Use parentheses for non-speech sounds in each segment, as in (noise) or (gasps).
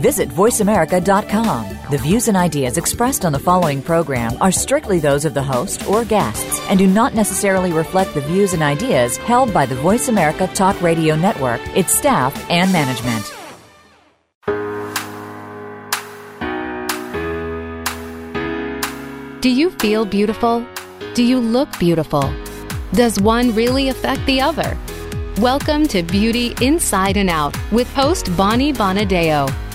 Visit VoiceAmerica.com. The views and ideas expressed on the following program are strictly those of the host or guests and do not necessarily reflect the views and ideas held by the Voice America Talk Radio Network, its staff, and management. Do you feel beautiful? Do you look beautiful? Does one really affect the other? Welcome to Beauty Inside and Out with host Bonnie Bonadeo.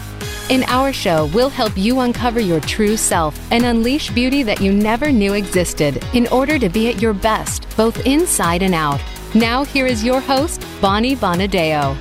In our show, we'll help you uncover your true self and unleash beauty that you never knew existed in order to be at your best, both inside and out. Now, here is your host, Bonnie Bonadeo.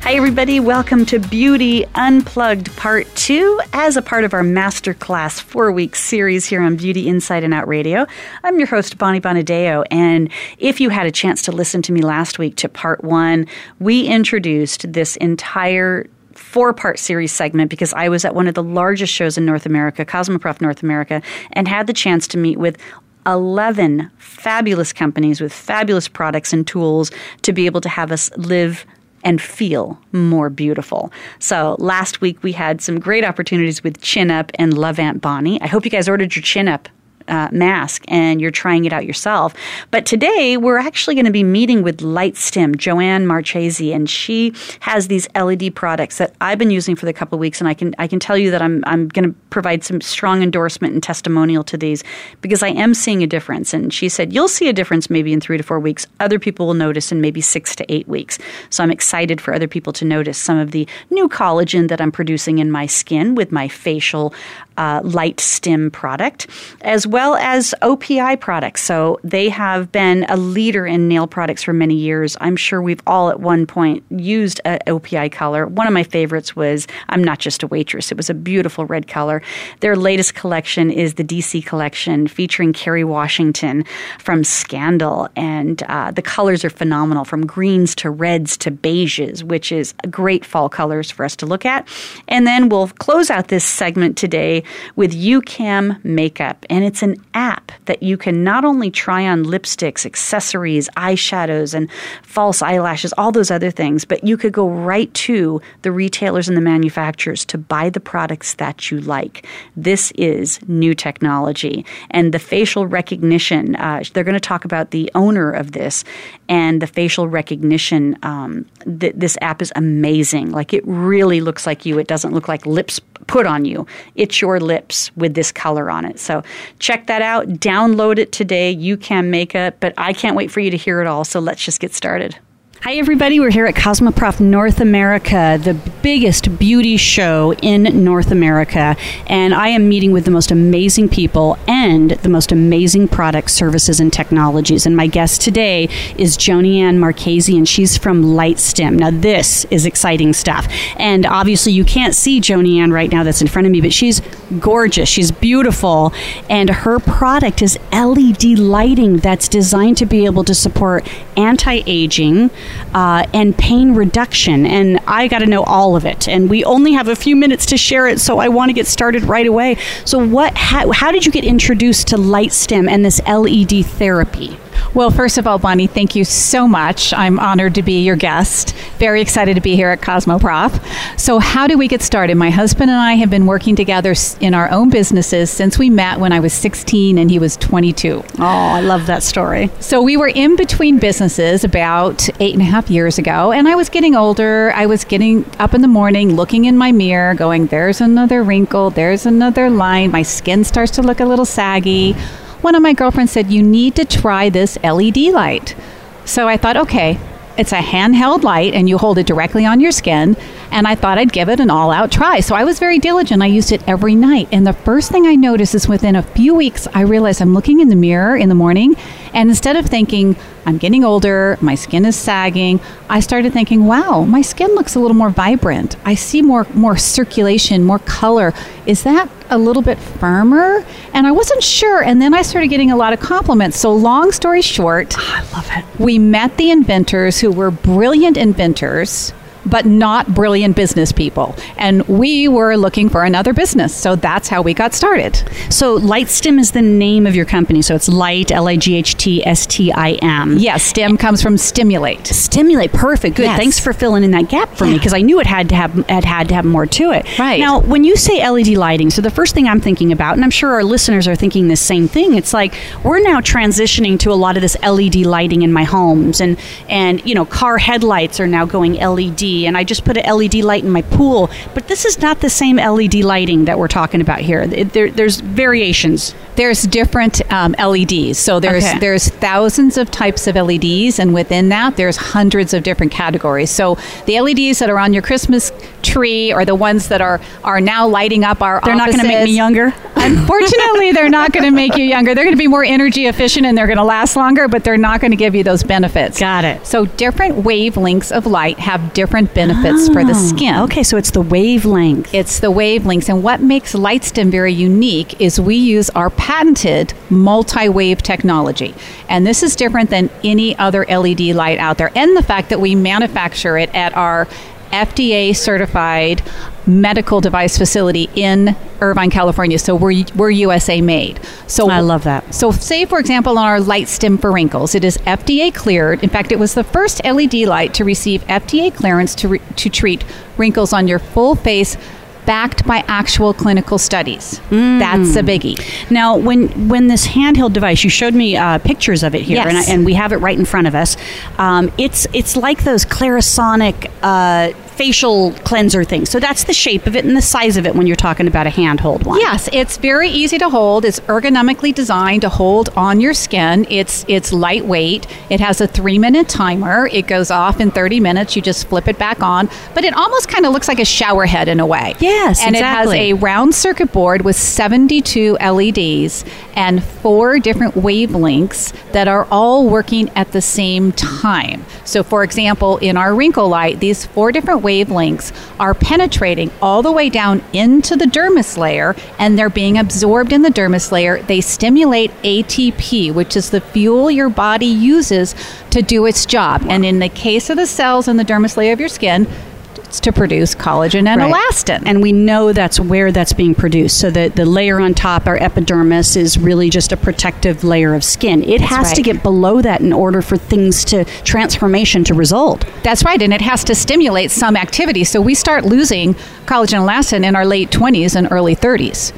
Hi, everybody. Welcome to Beauty Unplugged Part 2 as a part of our Masterclass four week series here on Beauty Inside and Out Radio. I'm your host, Bonnie Bonadeo. And if you had a chance to listen to me last week to Part 1, we introduced this entire four part series segment because I was at one of the largest shows in North America, Cosmoprof North America, and had the chance to meet with 11 fabulous companies with fabulous products and tools to be able to have us live and feel more beautiful. So last week we had some great opportunities with Chin Up and Love Aunt Bonnie. I hope you guys ordered your Chin Up uh, mask and you're trying it out yourself. But today we're actually going to be meeting with Lightstim, Joanne Marchese, and she has these LED products that I've been using for the couple of weeks, and I can I can tell you that I'm I'm going to provide some strong endorsement and testimonial to these because I am seeing a difference. And she said you'll see a difference maybe in three to four weeks. Other people will notice in maybe six to eight weeks. So I'm excited for other people to notice some of the new collagen that I'm producing in my skin with my facial uh, Lightstim product, as as OPI products. So they have been a leader in nail products for many years. I'm sure we've all at one point used an OPI color. One of my favorites was I'm Not Just a Waitress. It was a beautiful red color. Their latest collection is the DC collection featuring Kerry Washington from Scandal. And uh, the colors are phenomenal from greens to reds to beiges, which is great fall colors for us to look at. And then we'll close out this segment today with YouCam Makeup. And it's an app that you can not only try on lipsticks, accessories, eyeshadows, and false eyelashes, all those other things, but you could go right to the retailers and the manufacturers to buy the products that you like. This is new technology. And the facial recognition, uh, they're going to talk about the owner of this and the facial recognition. Um, th- this app is amazing. Like it really looks like you. It doesn't look like lips put on you. It's your lips with this color on it. So check that out. Download it today. YouCam Makeup, but I can't wait for you to hear it all. So let's just get started. Hi, everybody. We're here at Cosmoprof North America, the biggest beauty show in North America. And I am meeting with the most amazing people and the most amazing products, services, and technologies. And my guest today is Joni Ann Marchese, and she's from Lightstim. Now, this is exciting stuff. And obviously, you can't see Joni Ann right now that's in front of me, but she's gorgeous. She's beautiful. And her product is LED lighting that's designed to be able to support anti aging uh, and pain reduction. And I got to know all of it. And we only have a few minutes to share it, so I want to get started right away. So, what? How, how did you get introduced to Lightstim and this LED therapy? Well, first of all, Bonnie, thank you so much. I'm honored to be your guest. Very excited to be here at Cosmoprof. So, how do we get started? My husband and I have been working together in our own businesses since we met when I was 16 and he was 22. Oh, I love that story. So, we were in between businesses about eight and a half years ago, and I was getting older. I was getting up in the morning, looking in my mirror, going, There's another wrinkle, there's another line. My skin starts to look a little saggy one of my girlfriends said, You need to try this LED light. So I thought, okay, it's a handheld light and you hold it directly on your skin. And I thought I'd give it an all out try. So I was very diligent. I used it every night. And the first thing I noticed is within a few weeks, I realized I'm looking in the mirror in the morning. And instead of thinking, I'm getting older, my skin is sagging, I started thinking, wow, my skin looks a little more vibrant. I see more, more circulation, more color. Is that a little bit firmer? And I wasn't sure. And then I started getting a lot of compliments. So, long story short, ah, I love it. We met the inventors who were brilliant inventors but not brilliant business people. And we were looking for another business. So that's how we got started. So Lightstim is the name of your company. So it's Light, L I G H T S T I M. Yes, STIM comes from stimulate. Stimulate, perfect, good. Yes. Thanks for filling in that gap for me because I knew it had to have it had to have more to it. Right. now, when you say LED lighting, so the first thing I'm thinking about, and I'm sure our listeners are thinking the same thing. It's like we're now transitioning to a lot of this LED lighting in my homes, and and you know, car headlights are now going LED, and I just put an LED light in my pool. But this is not the same LED lighting that we're talking about here. There, there's variations. There's different um, LEDs. So there's Okay. there's thousands of types of LEDs, and within that, there's hundreds of different categories. So the LEDs that are on your Christmas tree, or the ones that are are now lighting up our They're not going to make me younger. Unfortunately, they're not going to make you younger. They're going to be more energy efficient and they're going to last longer, but they're not going to give you those benefits. Got it. So different wavelengths of light have different benefits for the Oh, skin. Okay, so it's the wavelength. It's the wavelengths. And what makes Lightstim very unique is we use our patented multi wave technology. And this is different than any other LED light out there. And the fact that we manufacture it at our FDA certified medical device facility in Irvine, California. So we're, we're USA made. So I love that. so, say for example, on our Lightstim for wrinkles, it is FDA cleared. In fact, it was the first LED light to receive FDA clearance to, re- to treat wrinkles on your full face, backed by actual clinical studies. That's a biggie. Now, when when this handheld device, you showed me uh, pictures of it here, Yes. and, I, and we have it right in front of us. Um, it's it's like those Clarisonic uh, facial cleanser thing. So that's the shape of it and the size of it when you're talking about a handhold one. Yes, it's very easy to hold. It's ergonomically designed to hold on your skin. It's it's lightweight. It has a three minute timer. It goes off in 30 minutes. You just flip it back on. But it almost kind of looks like a shower head in a way. Yes, and exactly. it has a round circuit board with 72 LEDs and four different wavelengths that are all working at the same time. So, for example, in our wrinkle light, these four different wavelengths are penetrating all the way down into the dermis layer and they're being absorbed in the dermis layer. They stimulate ATP, which is the fuel your body uses to do its job. And in the case of the cells in the dermis layer of your skin, to produce collagen and Right. elastin. And we know that's where that's being produced. So the, the layer on top, our epidermis, is really just a protective layer of skin. It has to get below that in order for things to transformation to result. That's right, and it has to stimulate some activity. So we start losing collagen and elastin in our late 20s and early 30s.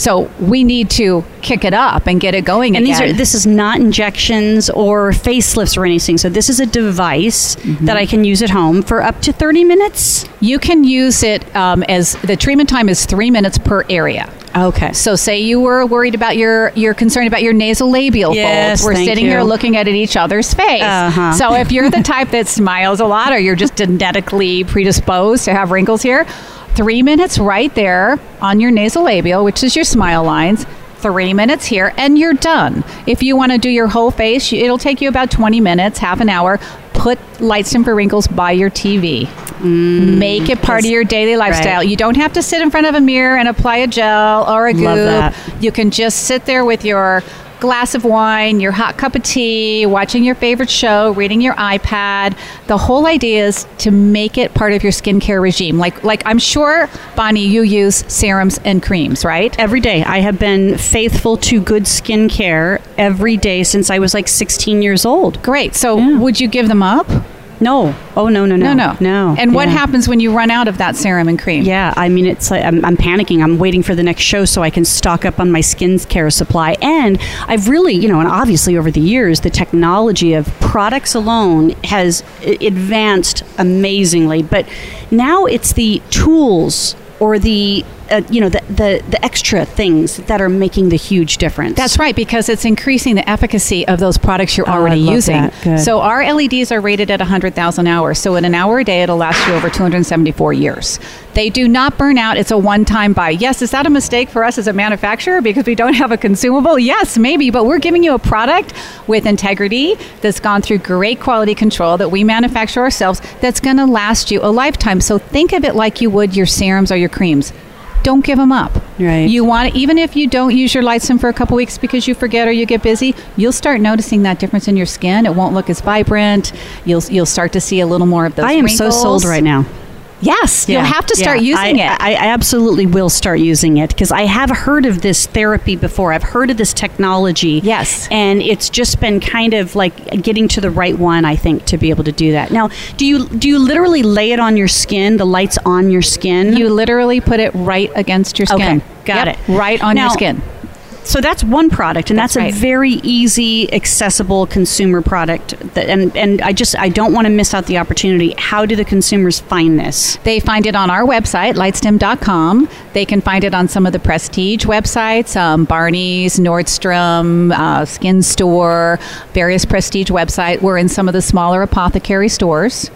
So we need to kick it up and get it going And these are this is not injections or facelifts or anything. So this is a device Mm-hmm. that I can use at home for up to 30 minutes. you can use it um, as the treatment time is three minutes per area. Okay. So say you were worried about your you're concerned about your nasal labial Yes, folds. We're sitting you. here looking at each other's face. Uh-huh. So if you're the type that smiles a lot or you're just (laughs) genetically predisposed to have wrinkles here, three minutes right there on your nasal labial, which is your smile lines. Three minutes here, and you're done. If you want to do your whole face, it'll take you about 20 minutes, half an hour. Put Lightstim for Wrinkles by your TV. Mm, Make it part of your daily lifestyle. right. You don't have to sit in front of a mirror and apply a gel or a that. You can just sit there with your glass of wine, your hot cup of tea, watching your favorite show, reading your iPad. The whole idea is to make it part of your skincare regime. Like like I'm sure Bonnie you use serums and creams, right? Every day. I have been faithful to good skincare every day since I was like 16 years old. Great. So Yeah. would you give them up? No. Oh, no, no, no. no. No. And what Yeah. happens when you run out of that serum and cream? Yeah, I mean, it's like I'm, I'm panicking. I'm waiting for the next show so I can stock up on my skincare supply. And I've really, you know, and obviously over the years, the technology of products alone has advanced amazingly. But now it's the tools or the, uh, you know, the, the, the extra things that are making the huge difference. That's right, because it's increasing the efficacy of those products you're Oh, I already love using. So our LEDs are rated at 100,000 hours. So in an hour a day, it'll last you over 274 years. They do not burn out. It's a one-time buy. Yes, is that a mistake for us as a manufacturer because we don't have a consumable? Yes, maybe, but we're giving you a product with integrity that's gone through great quality control that we manufacture ourselves that's going to last you a lifetime. So think of it like you would your serums or your creams. Don't give them up. Right. You want even if you don't use your Lightstim for a couple weeks because you forget or you get busy, you'll start noticing that difference in your skin. It won't look as vibrant. You'll you'll start to see a little more of those. I am so sold right now. Yes, you'll have to start Yeah. using I, it. I, I absolutely will start using it because I have heard of this therapy before. I've heard of this technology. Yes. and it's just been kind of like getting to the right one. I think to be able to do that. Now, do you do you literally lay it on your skin? The lights on your skin. you literally put it right against your skin. Okay, got Yep, it. Right on Now, your skin. So that's one product, and that's, That's right. a very easy, accessible consumer product. That, and and I just I don't want to miss out the opportunity. How do the consumers find this? They find it on our website, lightstim.com. They can find it on some of the prestige websites, um, Barney's, Nordstrom, uh, Skin Store, various prestige websites. We're in some of the smaller apothecary stores.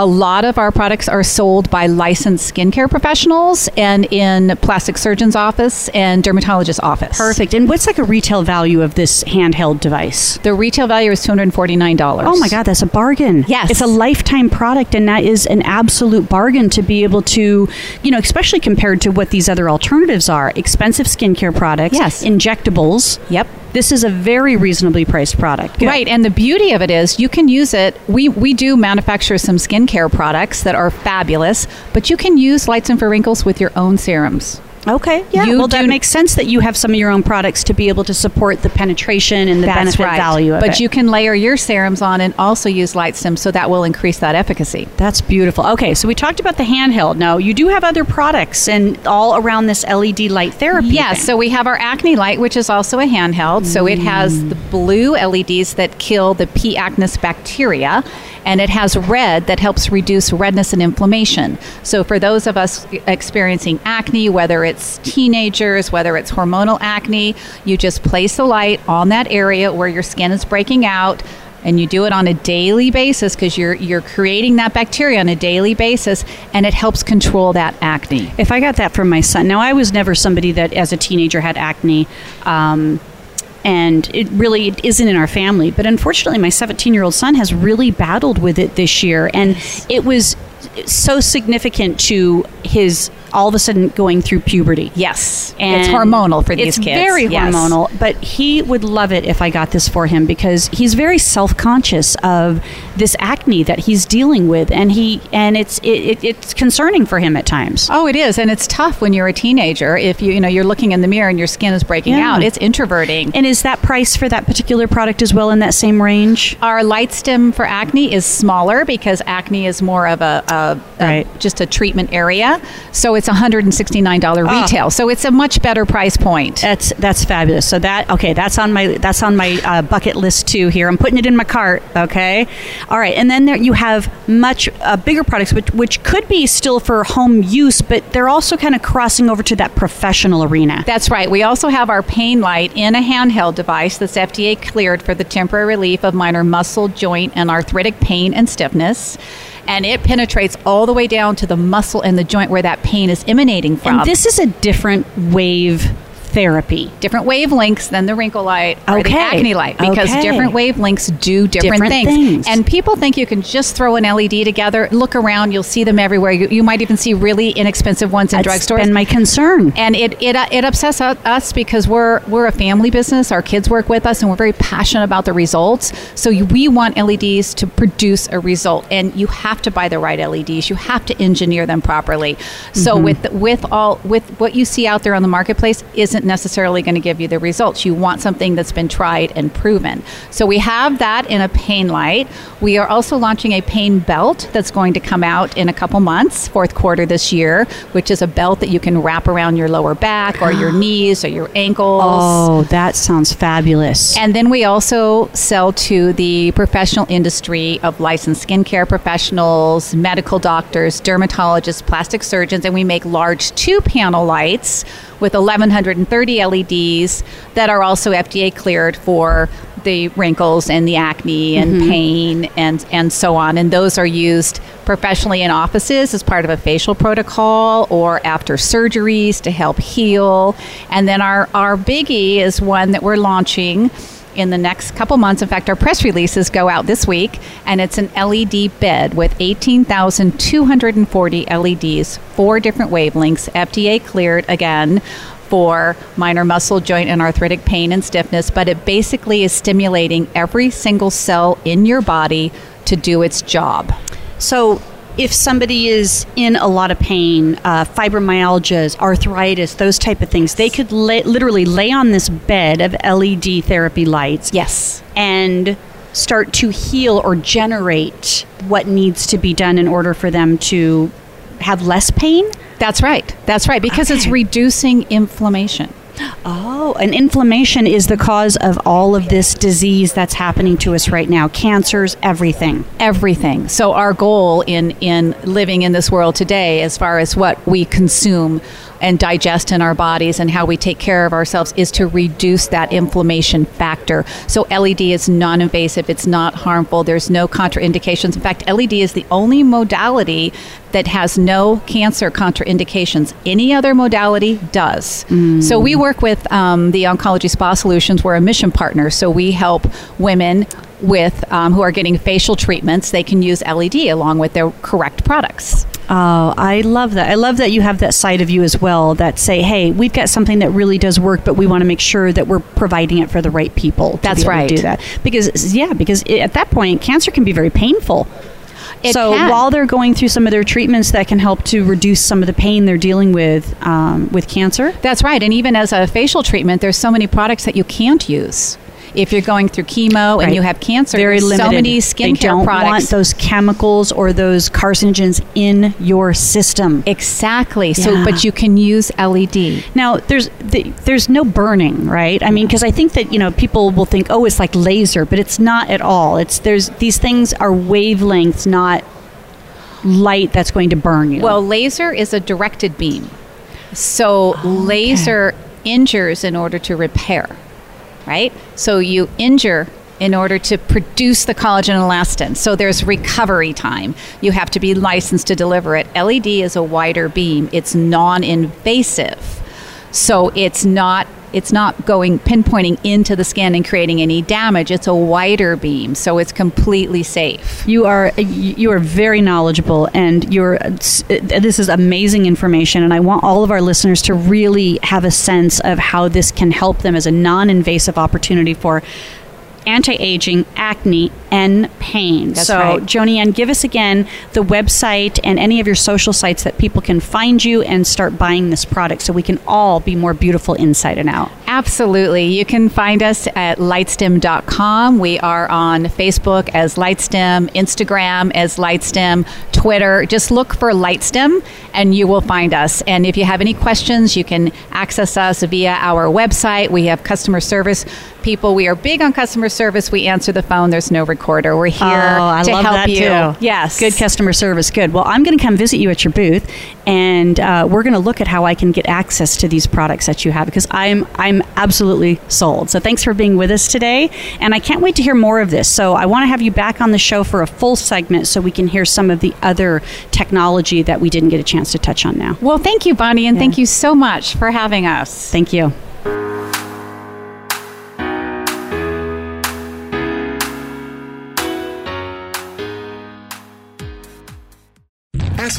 A lot of our products are sold by licensed skincare professionals and in plastic surgeon's office and dermatologist office. Perfect. And what's like a retail value of this handheld device? The retail value is $249. Oh my God, that's a bargain. Yes. It's a lifetime product, and that is an absolute bargain to be able to, you know, especially compared to what these other alternatives are expensive skincare products, Yes. injectables. Yep. This is a very reasonably priced product. Good. Right, and the beauty of it is you can use it. We we do manufacture some skincare products that are fabulous, but you can use Lightstim for Wrinkles with your own serums. Okay. Yeah. You well, that do- makes sense that you have some of your own products to be able to support the penetration and the benefit value of but it. you can layer your serums on and also use light Lightstim, so that will increase that efficacy. That's beautiful. Okay, so we talked about the handheld. Now you do have other products and all around this LED light therapy. Yes, so we have our acne light, which is also a handheld. So it has the mm. blue LEDs that kill the P. acnes bacteria, and it has red that helps reduce redness and inflammation. So for those of us experiencing acne, whether it's teenagers, whether it's hormonal acne, you just place the light on that area where your skin is breaking out. And you do it on a daily basis because you're you're creating that bacteria on a daily basis, and it helps control that acne. If I got that from my son, now I was never somebody that as a teenager had acne. Um, and it really isn't in our family. But unfortunately, my 17 year old son has really battled with it this year. And it was so significant to his all of a sudden going through puberty. Yes, And it's hormonal for these it's kids. very Yes. hormonal, but he would love it if I got this for him because he's very self-conscious of this acne that he's dealing with, and he and it's it, it, it's concerning for him at times. Oh, it is, and it's tough when you're a teenager. If you you know you're looking in the mirror and your skin is breaking Yeah. out, it's introverting. And is that price for that particular product as well in that same range? Our Lightstim for acne is smaller because acne is more of a, a, a- Right. just a treatment area. So it's $169 Ah. retail. So it's a much better price point. That's that's fabulous. So that okay, that's on my that's on my uh, bucket list too. Here, I'm putting it in my cart. Okay, all right. And then there you have much uh, bigger products, which which could be still for home use, but they're also kind of crossing over to that professional arena. That's right. We also have our pain light in a handheld device that's FDA cleared for the temporary relief of minor muscle, joint, and arthritic pain and stiffness. And it penetrates all the way down to the muscle and the joint where that pain is emanating from. and this is a different wave therapy. different wavelengths than the wrinkle light or the acne light because Okay. different wavelengths do different, Different things. things. And people think you can just throw an LED together. Look around, you'll see them everywhere. You, you might even see really inexpensive ones in That's drugstores. And my concern. and it it, uh, it upsets us because we're we're a family business. Our kids work with us, and we're very passionate about the results. So we want LEDs to produce a result, and you have to buy the right LEDs. You have to engineer them properly. So Mm-hmm. with with all with what you see out there on the marketplace isn't necessarily going to give you the results. You want something that's been tried and proven. So we have that in a pain light. We are also launching a pain belt that's going to come out in a couple months, fourth quarter this year, which is a belt that you can wrap around your lower back or your (gasps) knees or your ankles. Oh, that sounds fabulous. And then we also sell to the professional industry of licensed skincare professionals, medical doctors, dermatologists, plastic surgeons, and we make large two panel lights with 1130 LEDs that are also FDA cleared for the wrinkles and the acne and mm-hmm. pain and and so on. And those are used professionally in offices as part of a facial protocol or after surgeries to help heal. And then our our biggie is one that we're launching in the next couple months. In fact, our press releases go out this week, and it's an LED bed with 18,240 LEDs, four different wavelengths, FDA cleared again for minor muscle, joint, and arthritic pain and stiffness. But it basically is stimulating every single cell in your body to do its job. So if somebody is in a lot of pain, uh, fibromyalgia, arthritis, those type of things, they could lay, literally lay on this bed of LED therapy lights. Yes. And start to heal or generate what needs to be done in order for them to have less pain. That's right. That's right. Because okay. it's reducing inflammation. Oh, and inflammation is the cause of all of this disease that's happening to us right now. Cancers, everything. Everything. So our goal in in living in this world today as far as what we consume and digest in our bodies and how we take care of ourselves is to reduce that inflammation factor. So LED is non-invasive, it's not harmful, there's no contraindications. In fact, LED is the only modality that has no cancer contraindications. Any other modality does. Mm. So we work with um, the Oncology Spa Solutions. We're a mission partner, so we help women with um, who are getting facial treatments. They can use LED along with their correct products. Oh, I love that. I love that you have that side of you as well that say, hey, we've got something that really does work, but we want to make sure that we're providing it for the right people. That's right. do that. Because, yeah, because it, at that point, cancer can be very painful. It so can. while they're going through some of their treatments that can help to reduce some of the pain they're dealing with um, with cancer. That's right. And even as a facial treatment, there's so many products that you can't use if you're going through chemo right. and you have cancer, very limited. So many skincare they don't products. want those chemicals or those carcinogens in your system. Exactly. Yeah. So, but you can use LED. Now, there's the, there's no burning, right? I mean, because I think that you know people will think, oh, it's like laser, but it's not at all. It's there's these things are wavelengths, not light that's going to burn you. Well, laser is a directed beam. So, oh, laser injures in order to repair right? So you injure in order to produce the collagen elastin. So there's recovery time. You have to be licensed to deliver it. LED is a wider beam. It's non-invasive. So it's not it's not going pinpointing into the skin and creating any damage. It's a wider beam, so it's completely safe. You are you are very knowledgeable, and you're this is amazing information. And I want all of our listeners to really have a sense of how this can help them as a non-invasive opportunity for anti-aging, acne, and pain. That's so, right. Joni Ann, give us again the website and any of your social sites that people can find you and start buying this product so we can all be more beautiful inside and out. Absolutely. You can find us at lightstim.com. We are on Facebook as Lightstim, Instagram as Lightstim, Twitter. Just look for Lightstim and you will find us. And if you have any questions, you can access us via our website. We have customer service people. We are big on customer service. We answer the phone. There's no recorder. We're here oh, to help you. Too. Yes. Good customer service. Good. Well, I'm going to come visit you at your booth and uh, we're going to look at how I can get access to these products that you have because I'm I'm absolutely sold. So thanks for being with us today, and I can't wait to hear more of this. So I want to have you back on the show for a full segment so we can hear some of the other technology that we didn't get a chance to touch on now. Well, thank you, Bonnie, and yeah. thank you so much for having us. Thank you.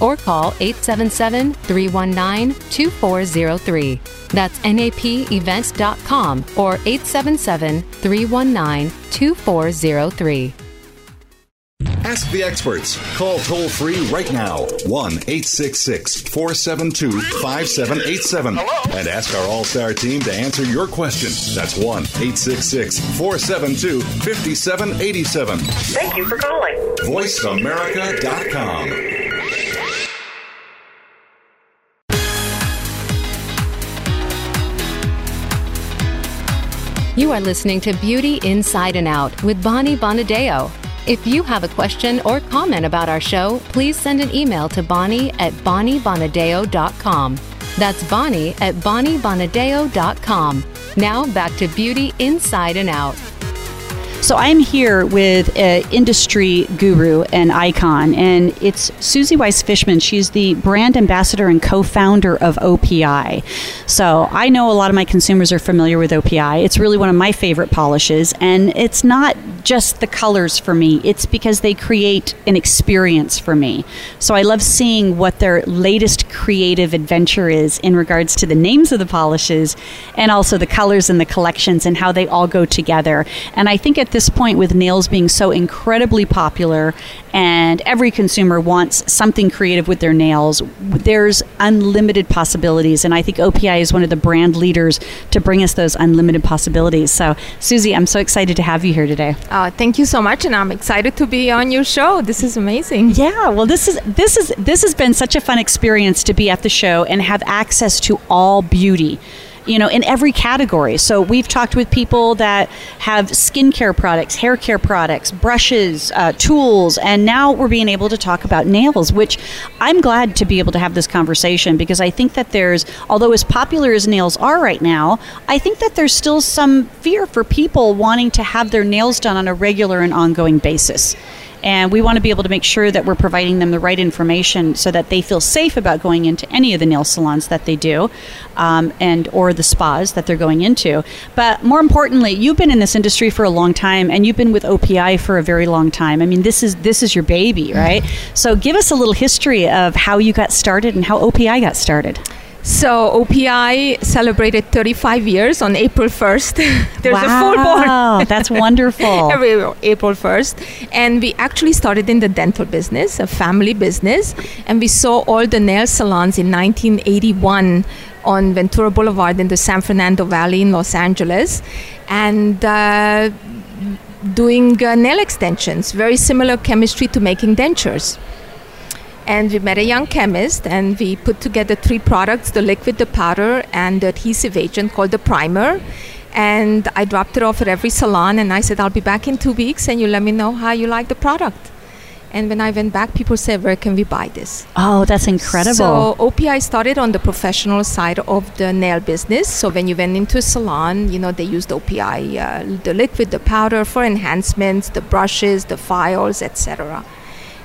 or call 877 319 2403. That's napevents.com or 877 319 2403. Ask the experts. Call toll free right now 1 866 472 5787 and ask our All Star team to answer your question. That's 1 866 472 5787. Thank you for calling. VoiceAmerica.com. You are listening to Beauty Inside and Out with Bonnie Bonadeo. If you have a question or comment about our show, please send an email to Bonnie at BonnieBonadeo.com. That's Bonnie at BonnieBonadeo.com. Now back to Beauty Inside and Out. So I'm here with an industry guru and icon, and it's Suzi Weiss-Fischmann. She's the brand ambassador and co-founder of OPI. So I know a lot of my consumers are familiar with OPI. It's really one of my favorite polishes, and it's not just the colors for me. It's because they create an experience for me. So I love seeing what their latest creative adventure is in regards to the names of the polishes and also the colors and the collections and how they all go together. And I think at this point, with nails being so incredibly popular and every consumer wants something creative with their nails, there's unlimited possibilities. And I think OPI is one of the brand leaders to bring us those unlimited possibilities. So, Suzi, I'm so excited to have you here today. Uh, thank you so much, and I'm excited to be on your show. This is amazing. Yeah, well, this is this is this has been such a fun experience to be at the show and have access to all beauty you know, in every category. So we've talked with people that have skincare products, hair care products, brushes, uh, tools, and now we're being able to talk about nails, which I'm glad to be able to have this conversation because I think that there's, although as popular as nails are right now, I think that there's still some fear for people wanting to have their nails done on a regular and ongoing basis and we want to be able to make sure that we're providing them the right information so that they feel safe about going into any of the nail salons that they do um, and or the spas that they're going into. But more importantly you've been in this industry for a long time and you've been with opi for a very long time. I mean this is this is your baby right? So give us a little history of how you got started and how opi got started so OPI celebrated 35 years on April 1st. (laughs) There's wow, a full board. (laughs) that's wonderful. (laughs) Every April 1st. And we actually started in the dental business, a family business. And we saw all the nail salons in 1981 on Ventura Boulevard in the San Fernando Valley in Los Angeles. And uh, doing uh, nail extensions, very similar chemistry to making dentures and we met a young chemist and we put together three products the liquid the powder and the adhesive agent called the primer and i dropped it off at every salon and i said i'll be back in two weeks and you let me know how you like the product and when I went back, people said, "Where can we buy this?" Oh, that's incredible! So OPI started on the professional side of the nail business. So when you went into a salon, you know they used OPI, uh, the liquid, the powder for enhancements, the brushes, the files, etc.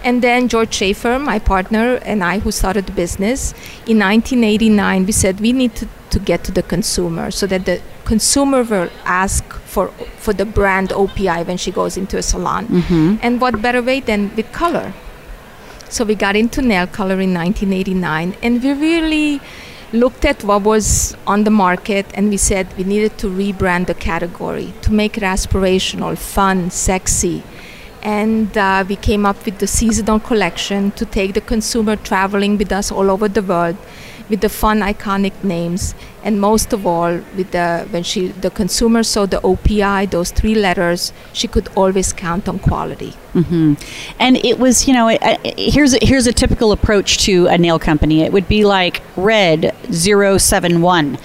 And then George Schaeffer, my partner, and I, who started the business in 1989, we said we need to, to get to the consumer so that the consumer will ask for for the brand OPI when she goes into a salon. Mm-hmm. And what better way than with color? So we got into nail color in 1989, and we really looked at what was on the market and we said we needed to rebrand the category to make it aspirational, fun, sexy and uh, we came up with the seasonal collection to take the consumer traveling with us all over the world with the fun iconic names. And most of all with the when she the consumer saw the opi those three letters she could always count on quality. Mm-hmm. and it was you know here's here's a typical approach to a nail company. It would be like red 071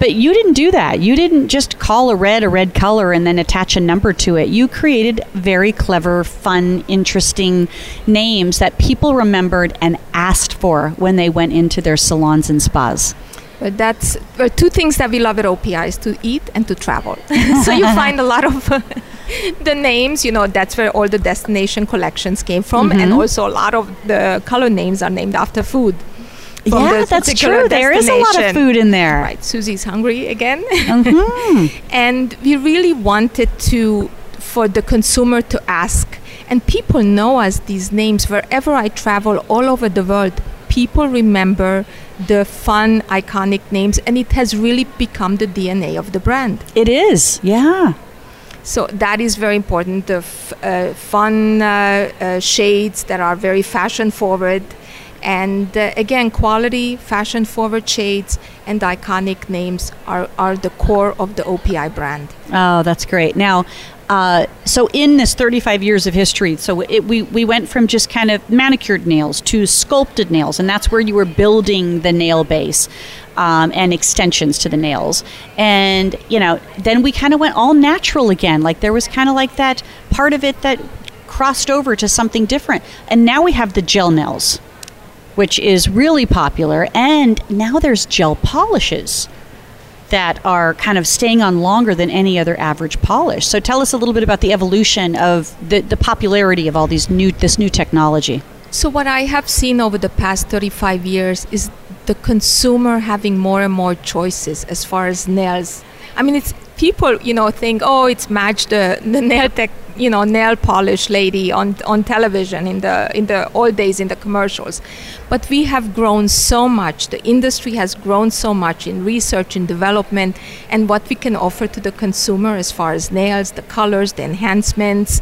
but you didn't do that. You didn't just call a red a red color and then attach a number to it. You created very clever, fun, interesting names that people remembered and asked for when they went into their salons and spas. But that's well, two things that we love at OPI is to eat and to travel. (laughs) (laughs) so you find a lot of uh, the names, you know, that's where all the destination collections came from, mm-hmm. and also a lot of the color names are named after food yeah, that's true. There is a lot of food in there. Right. Suzi's hungry again. Mm-hmm. (laughs) and we really wanted to, for the consumer to ask, and people know us these names wherever I travel all over the world. People remember the fun, iconic names, and it has really become the DNA of the brand. It is, yeah. So that is very important. The f- uh, fun uh, uh, shades that are very fashion forward and uh, again, quality, fashion forward shades, and iconic names are, are the core of the OPI brand. Oh, that's great. Now, Uh, so in this 35 years of history, so it, we we went from just kind of manicured nails to sculpted nails, and that's where you were building the nail base. Um, and extensions to the nails. And, you know, then we kind of went all natural again. Like there was kind of like that part of it that crossed over to something different. And now we have the gel nails, which is really popular. And now there's gel polishes that are kind of staying on longer than any other average polish. So tell us a little bit about the evolution of the, the popularity of all these new this new technology. So what I have seen over the past 35 years is the consumer having more and more choices as far as nails. I mean, it's people, you know, think, oh, it's Madge the, the nail tech, you know, nail polish lady on on television in the in the old days in the commercials. But we have grown so much. The industry has grown so much in research and development, and what we can offer to the consumer as far as nails, the colors, the enhancements,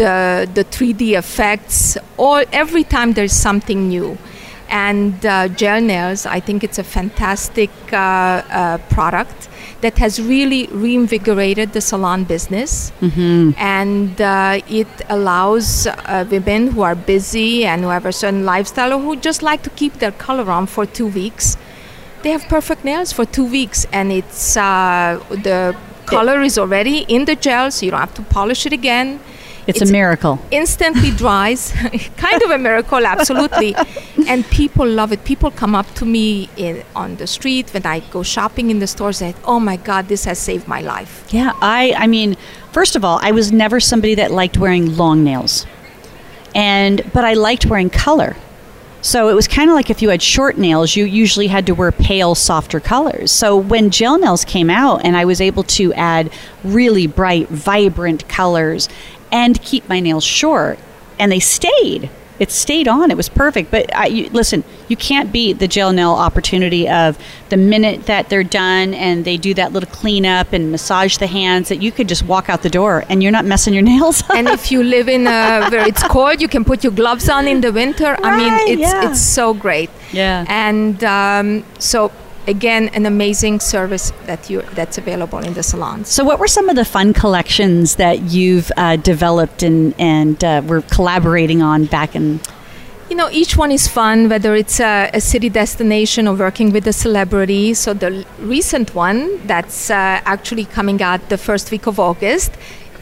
the the 3D effects. All every time there's something new and uh, gel nails i think it's a fantastic uh, uh, product that has really reinvigorated the salon business. Mm-hmm. and uh, it allows uh, women who are busy and who have a certain lifestyle or who just like to keep their color on for two weeks they have perfect nails for two weeks. And it's uh, the color is already in the gel so you don't have to polish it again It's, a miracle. instantly dries (laughs) kind of a miracle absolutely (laughs) and people love it people come up to me in, on the street when i go shopping in the stores and oh my god this has saved my life Yeah, I I mean, first of all, I was never somebody that liked wearing long nails. And but I liked wearing color. So it was kind of like if you had short nails, you usually had to wear pale, softer colors. So when gel nails came out and I was able to add really bright, vibrant colors and keep my nails short, and they stayed. It stayed on. It was perfect. But I, you, listen, you can't beat the gel nail opportunity of the minute that they're done and they do that little cleanup and massage the hands that you could just walk out the door and you're not messing your (laughs) nails. up. and if you live in a where it's cold you can put your gloves on in the winter i mean it's yeah. it's so great Yeah. and um, so again an amazing service that you that's available in the salons So, what were some of the fun collections that you've uh, developed and and uh, were collaborating on back in? You know, each one is fun, whether it's a, a city destination or working with a celebrity. So the recent one that's uh, actually coming out the first week of August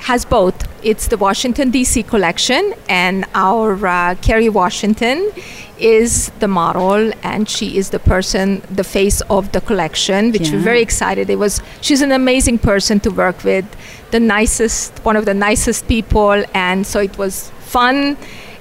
has both. It's the Washington D.C. collection, and our uh, Kerry Washington is the model, and she is the person, the face of the collection, which we're very excited. It was she's an amazing person to work with, the nicest, one of the nicest people, and so it was fun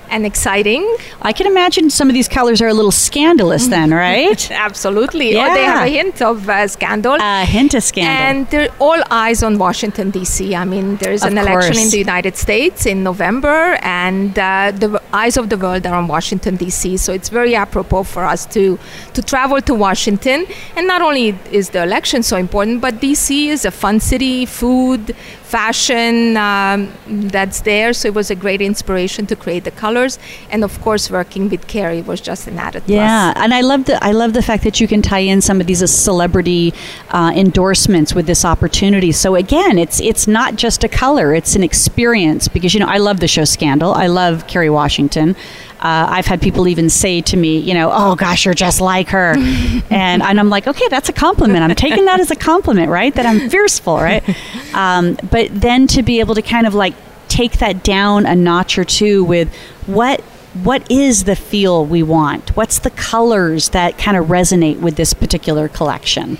and exciting. I can imagine some of these colors are a little scandalous, then, (laughs) right? Absolutely. Or they have a hint of uh, scandal. A hint of scandal. and they're all eyes on Washington, D.C. I mean, there's an election in the United States in November, and uh, the eyes of the world are on Washington, D.C. So it's very apropos for us to, to travel to Washington. And not only is the election so important, but D.C. is a fun city, food, fashion um, that's there. So it was a great inspiration to create the colors. And of course, working with Kerry was just an added plus. Yeah, and I love the I love the fact that you can tie in some of these uh, celebrity uh, endorsements with this opportunity. So again, it's it's not just a color; it's an experience. Because you know, I love the show Scandal. I love Kerry Washington. Uh, I've had people even say to me, you know, oh gosh, you're just like her, (laughs) and and I'm like, okay, that's a compliment. I'm taking that as a compliment, right? That I'm fearful, right? (laughs) Um, but then to be able to kind of like take that down a notch or two with what what is the feel we want? What's the colors that kind of resonate with this particular collection?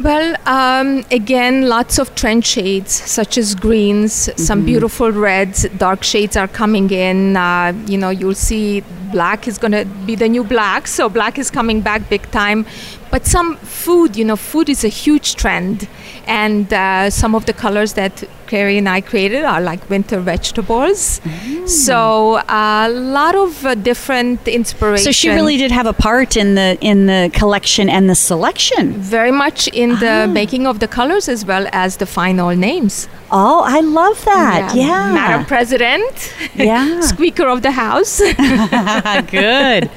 Well, um, again, lots of trend shades such as greens, some beautiful reds, dark shades are coming in. Uh, you know, you'll see black is going to be the new black, so black is coming back big time. But some food, you know, food is a huge trend, and uh, some of the colors that Kerry and I created are like winter vegetables. So a lot of uh, different inspiration. So she really did have a part in the in the collection and the selection. very much in the making of the colors as well as the final names. Oh, I love that. Yeah. Madam President. Yeah. (laughs) Squeaker of the House. (laughs) (laughs) Good.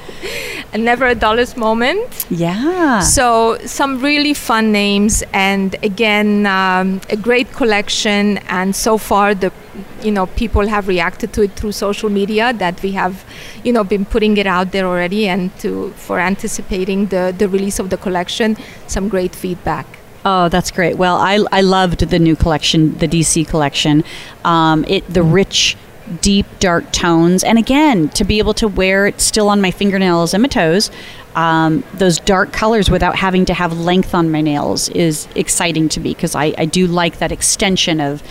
A never a dullest moment. Yeah. So some really fun names, and again, um, a great collection. And so far, the you know people have reacted to it through social media that we have, you know, been putting it out there already, and to for anticipating the the release of the collection, some great feedback. Oh, that's great. Well, I, I loved the new collection, the DC collection. Um, it the rich, deep, dark tones, and again, to be able to wear it still on my fingernails and my toes, um, those dark colors without having to have length on my nails is exciting to me because I, I do like that extension of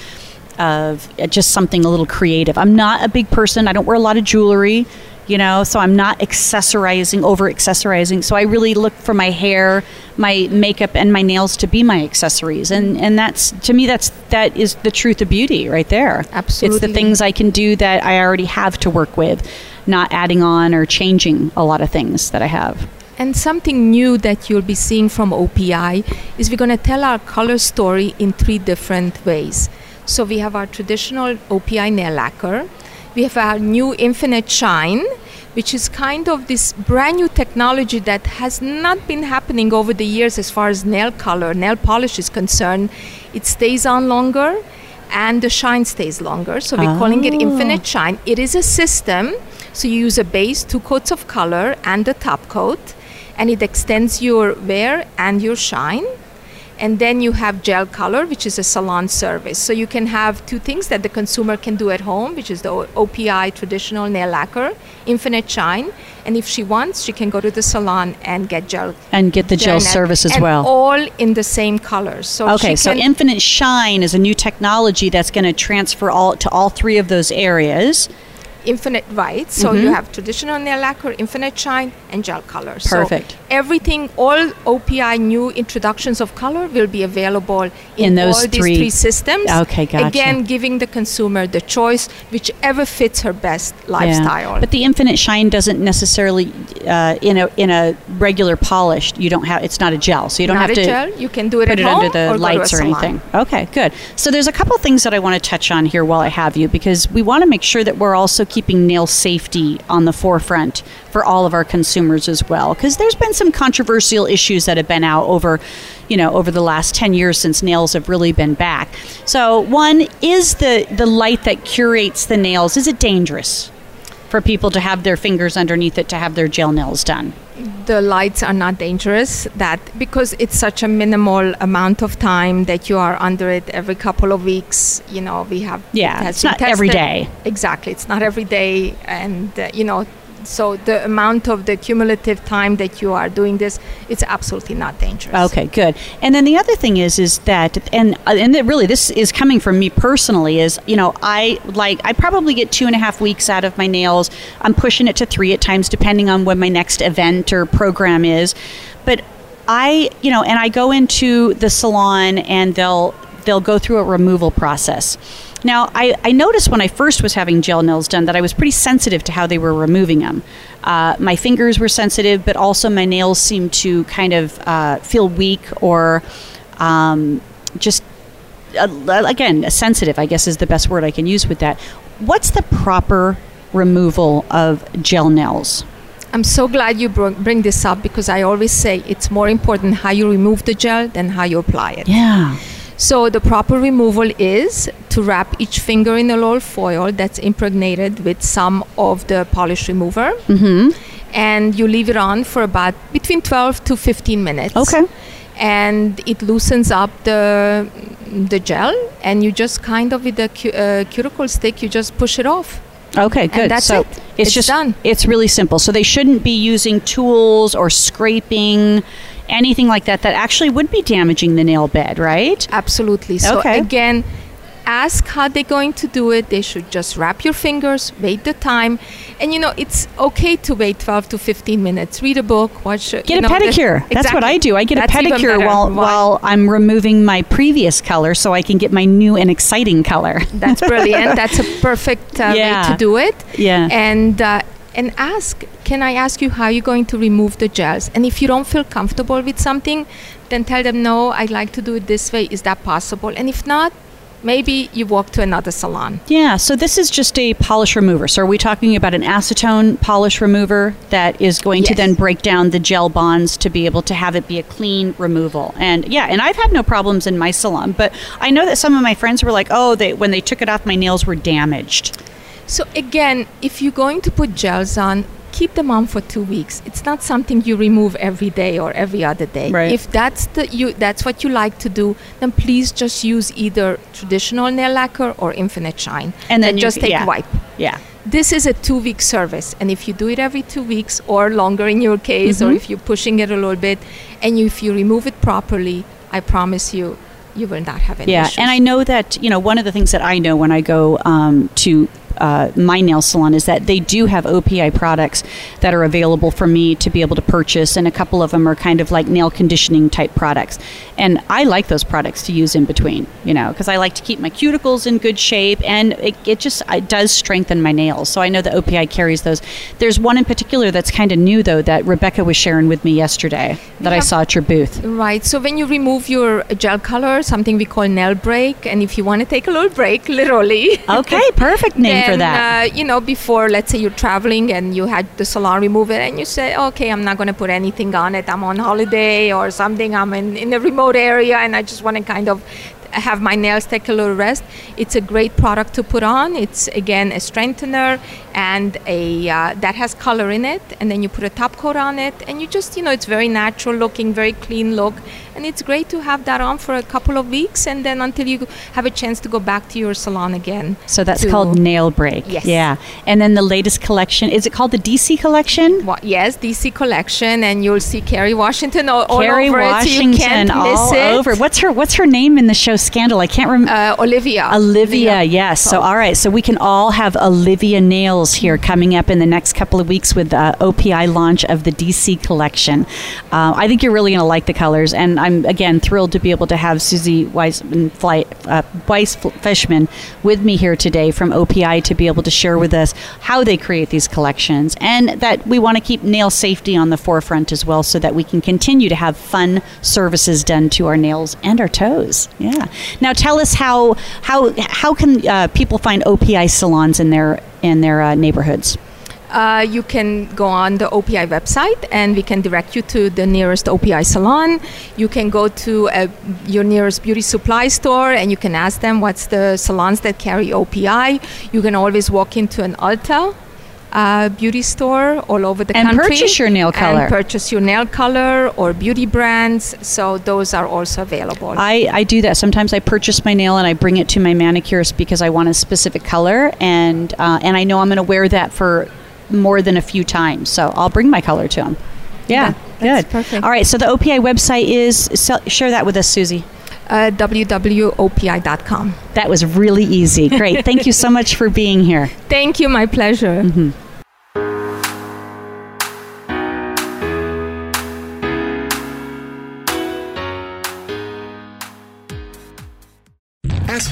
of just something a little creative. I'm not a big person. I don't wear a lot of jewelry you know so i'm not accessorizing over accessorizing so i really look for my hair my makeup and my nails to be my accessories. And and that's to me that's that is the truth of beauty right there. Absolutely. it's the things i can do that i already have to work with not adding on or changing a lot of things that i have. And something new that you'll be seeing from OPI is we're going to tell our color story in three different ways. So we have our traditional OPI nail lacquer, we have our new Infinite Shine, which is kind of this brand new technology that has not been happening over the years as far as nail color, nail polish is concerned. It stays on longer and the shine stays longer. So we're calling it Infinite ah. Shine. It is a system. So you use a base, two coats of color, and a top coat, and it extends your wear and your shine. And then you have gel color, which is a salon service. So you can have two things that the consumer can do at home, which is the OPI traditional nail lacquer, Infinite Shine. And if she wants, she can go to the salon and get gel. and get the gel nail- service as and well All in the same colors. So Okay, so Infinite Shine is a new technology that's going to transfer all to all three of those areas. Infinite white. So you have traditional nail lacquer, infinite shine, and gel color. So Perfect. everything, all OPI new introductions of color will be available in, In those all three- these three systems. Okay, gotcha. Again, giving the consumer the choice, whichever fits her best lifestyle. But the Infinite Shine doesn't necessarily uh, in a in a regular polished. You don't have. It's not a gel, so you don't Not have a to gel. You can do it put at it under the or go to a lights or anything. Okay, good. So there's a couple things that I want to touch on here while I have you because we want to make sure that we're also keeping nail safety on the forefront for all of our consumers as well. Because there's been some controversial issues that have been out over you know over the last 10 years since nails have really been back. So one is the the light that curates the nails is it dangerous for people to have their fingers underneath it to have their gel nails done the lights are not dangerous that because it's such a minimal amount of time that you are under it every couple of weeks you know we have Yeah, it has not every tested. day. exactly it's not every day and uh, you know so the amount of the cumulative time that you are doing this it's absolutely not dangerous Okay, good. And then the other thing is, is that, and uh, and that really, this is coming from me personally. Is you know, I like I probably get two and a half weeks out of my nails. I'm pushing it to three at times, depending on when my next event or program is. But I, you know, and I go into the salon and they'll they'll go through a removal process. Now, I, I noticed when I first was having gel nails done that I was pretty sensitive to how they were removing them. Uh, my fingers were sensitive, but also my nails seemed to kind of uh, feel weak or um, just, uh, again, sensitive, I guess is the best word I can use with that. What's the proper removal of gel nails? i'm so glad you bring this up because i always say it's more important how you remove the gel than how you apply it Yeah. So the proper removal is to wrap each finger in a little foil that's impregnated with some of the polish remover. Mm-hmm. And you leave it on for about between 12 to 15 minutes. Okay. And it loosens up the the gel, and you just kind of with the cu- uh, cuticle stick, you just push it off. Okay, good. that's so it. it's, It's just done. It's really simple. So they shouldn't be using tools or scraping, anything like that. That actually would be damaging the nail bed, right? Absolutely. So Okay. again, ask how they're going to do it. They should just wrap your fingers, wait the time, and you know it's okay to wait 12 to 15 minutes. Read a book, watch. Get a know, pedicure. That's what I do. I get That's a pedicure while Why? while I'm removing my previous color, so I can get my new and exciting color. That's brilliant. (laughs) That's a perfect uh, Yeah. way to do it. Yeah. And uh, and ask, can I ask you how you're going to remove the gels? And if you don't feel comfortable with something, then tell them no. I'd like to do it this way. Is that possible? And if not, maybe you walk to another salon. Yeah, so this is just a polish remover. So are we talking about an acetone polish remover that is going to then break down the gel bonds to be able to have it be a clean removal? And yeah, and I've had no problems in my salon, but I know that some of my friends were like, "Oh, they when they took it off my nails were damaged." So again, if you're going to put gels on, keep them on for two weeks. It's not something you remove every day or every other day. Right. If that's the you that's what you like to do, then please just use either traditional nail lacquer or infinite shine. And then you- just take yeah. wipe. Yeah. This is a two week service, and if you do it every two weeks or longer in your case, or if you're pushing it a little bit, and you, if you remove it properly, I promise you, you will not have any Yeah, issues. and I know that you know one of the things that I know when I go um, to uh, my nail salon is that they do have OPI products that are available for me to be able to purchase, and a couple of them are kind of like nail conditioning type products, and I like those products to use in between, you know, because I like to keep my cuticles in good shape, and it, it just it does strengthen my nails. So I know that OPI carries those. There's one in particular that's kind of new though that Rebecca was sharing with me yesterday that I saw at your booth. Right. So when you remove your gel color, something we call nail break, and if you want to take a little break, literally. Okay, perfect (laughs) name for that. Uh, you know, before let's say you're traveling and you had the salon remove it, and you say, okay, I'm not going to put anything on it. I'm on holiday or something. I'm in in a remote area, and I just want to kind of have my nails take a little rest. It's a great product to put on. It's again a strengthener and a uh, that has color in it, and then you put a top coat on it, and you just you know it's very natural looking, very clean look, and it's great to have that on for a couple of weeks, and then until you have a chance to go back to your salon again. So that's called Nail Break. Yes. Yeah. And then the latest collection, is it called the DC collection? Wa- yes, DC collection, and you'll see Kerry Washington all, all Kerry over it, so you Washington can't all miss it. over. What's her what's her name in the show Scandal? I can't remember. Uh, Olivia. Olivia, yes. So, all right. So, we can all have Olivia nails here coming up in the next couple of weeks with the OPI launch of the DC collection. Uh, I think you're really going to like the colors, and I'm again thrilled to be able to have Suzi Weisman, Fly, uh, Weiss-Fischmann with me here today from OPI to be able to share with us how they create these collections, and that we want to keep nail safety on the forefront as well, so that we can continue to have fun services done to our nails and our toes. Yeah. Now, tell us how how how can uh, people find OPI salons in their in their uh, neighborhoods? Uh, you can go on the OPI website and we can direct you to the nearest OPI salon. You can go to uh your nearest beauty supply store and you can ask them what's the salons that carry OPI. You can always walk into an Ulta. Uh, beauty store all over the And country purchase your nail color. and purchase your nail color or beauty brands so those are also available I, I do that. Sometimes I purchase my nail and I bring it to my manicurist because I want a specific color, and uh, and I know I'm going to wear that for more than a few times. So I'll bring my color to him. Yeah, that's good. perfect. All right. So the OPI website is so, share that with us, Suzi. uh, www.opi.com That was really easy. Great. (laughs) Thank you so much for being here. thank you my pleasure Ask